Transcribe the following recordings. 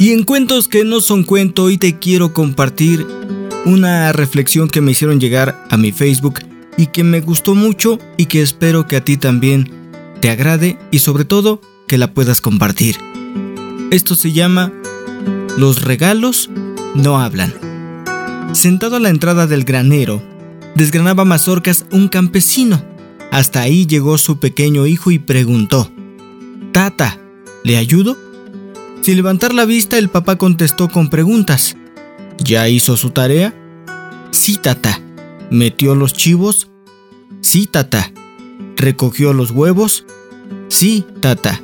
Y en cuentos que no son cuento, hoy te quiero compartir una reflexión que me hicieron llegar a mi Facebook y que me gustó mucho y que espero que a ti también te agrade y sobre todo que la puedas compartir. Esto se llama Los regalos no hablan. Sentado a la entrada del granero, desgranaba mazorcas un campesino. Hasta ahí llegó su pequeño hijo y preguntó, Tata, ¿le ayudo? Sin levantar la vista, el papá contestó con preguntas. ¿Ya hizo su tarea? Sí, tata. ¿Metió los chivos? Sí, tata. ¿Recogió los huevos? Sí, tata.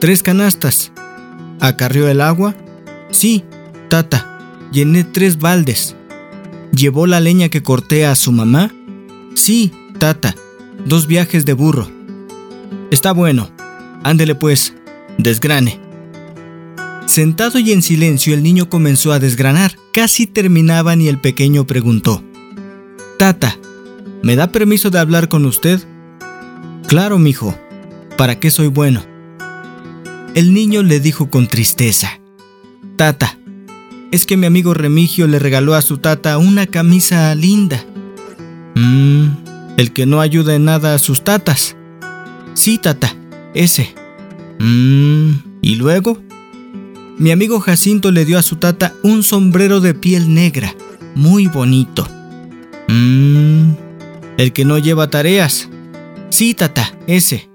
¿Tres canastas? ¿Acarrió el agua? Sí, tata. Llené tres baldes. ¿Llevó la leña que corté a su mamá? Sí, tata. Dos viajes de burro. Está bueno. Ándele pues. Desgrane. Sentado y en silencio, el niño comenzó a desgranar. Casi terminaban y el pequeño preguntó: Tata, ¿me da permiso de hablar con usted? Claro, mijo. ¿Para qué soy bueno? El niño le dijo con tristeza: Tata, es que mi amigo Remigio le regaló a su tata una camisa linda. Mmm, el que no ayuda en nada a sus tatas. Sí, tata, ese. Mmm, ¿y luego? Mi amigo Jacinto le dio a su tata un sombrero de piel negra, muy bonito. Mmm, el que no lleva tareas. Sí, tata, ese.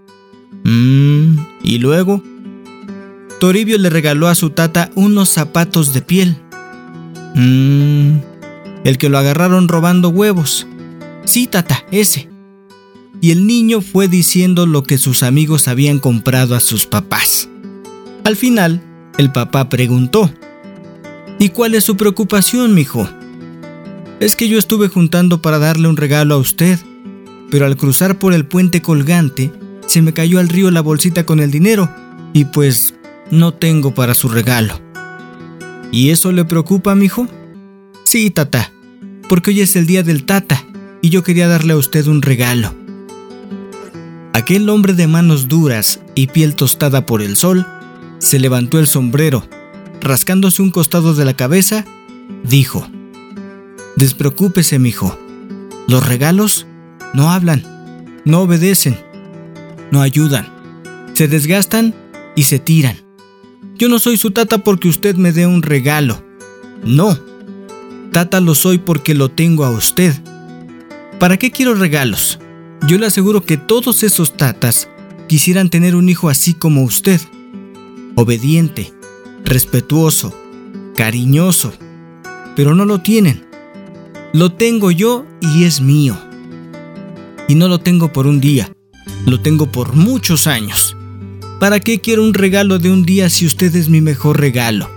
Mmm, y luego. Toribio le regaló a su tata unos zapatos de piel. Mmm, el que lo agarraron robando huevos. Sí, tata, ese. Y el niño fue diciendo lo que sus amigos habían comprado a sus papás. Al final, el papá preguntó. ¿Y cuál es su preocupación, mijo? Es que yo estuve juntando para darle un regalo a usted, pero al cruzar por el puente colgante, se me cayó al río la bolsita con el dinero, y pues no tengo para su regalo. ¿Y eso le preocupa, mijo? Sí, tata, porque hoy es el día del tata, y yo quería darle a usted un regalo. Aquel hombre de manos duras y piel tostada por el sol se levantó el sombrero, rascándose un costado de la cabeza, dijo, Despreocúpese, mijo. Los regalos no hablan, no obedecen, no ayudan, se desgastan y se tiran. Yo no soy su tata porque usted me dé un regalo. No, tata lo soy porque lo tengo a usted. ¿Para qué quiero regalos? Yo le aseguro que todos esos tatas quisieran tener un hijo así como usted obediente, respetuoso, cariñoso, pero no lo tienen. Lo tengo yo y es mío. Y no lo tengo por un día, lo tengo por muchos años. ¿Para qué quiero un regalo de un día si usted es mi mejor regalo?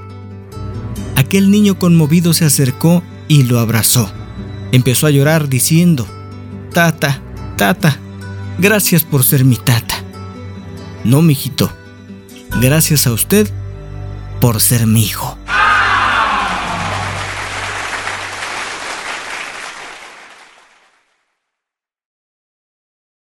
Aquel niño conmovido se acercó y lo abrazó. Empezó a llorar diciendo, Tata, tata, gracias por ser mi tata. No, mijito, Gracias a usted por ser mi hijo.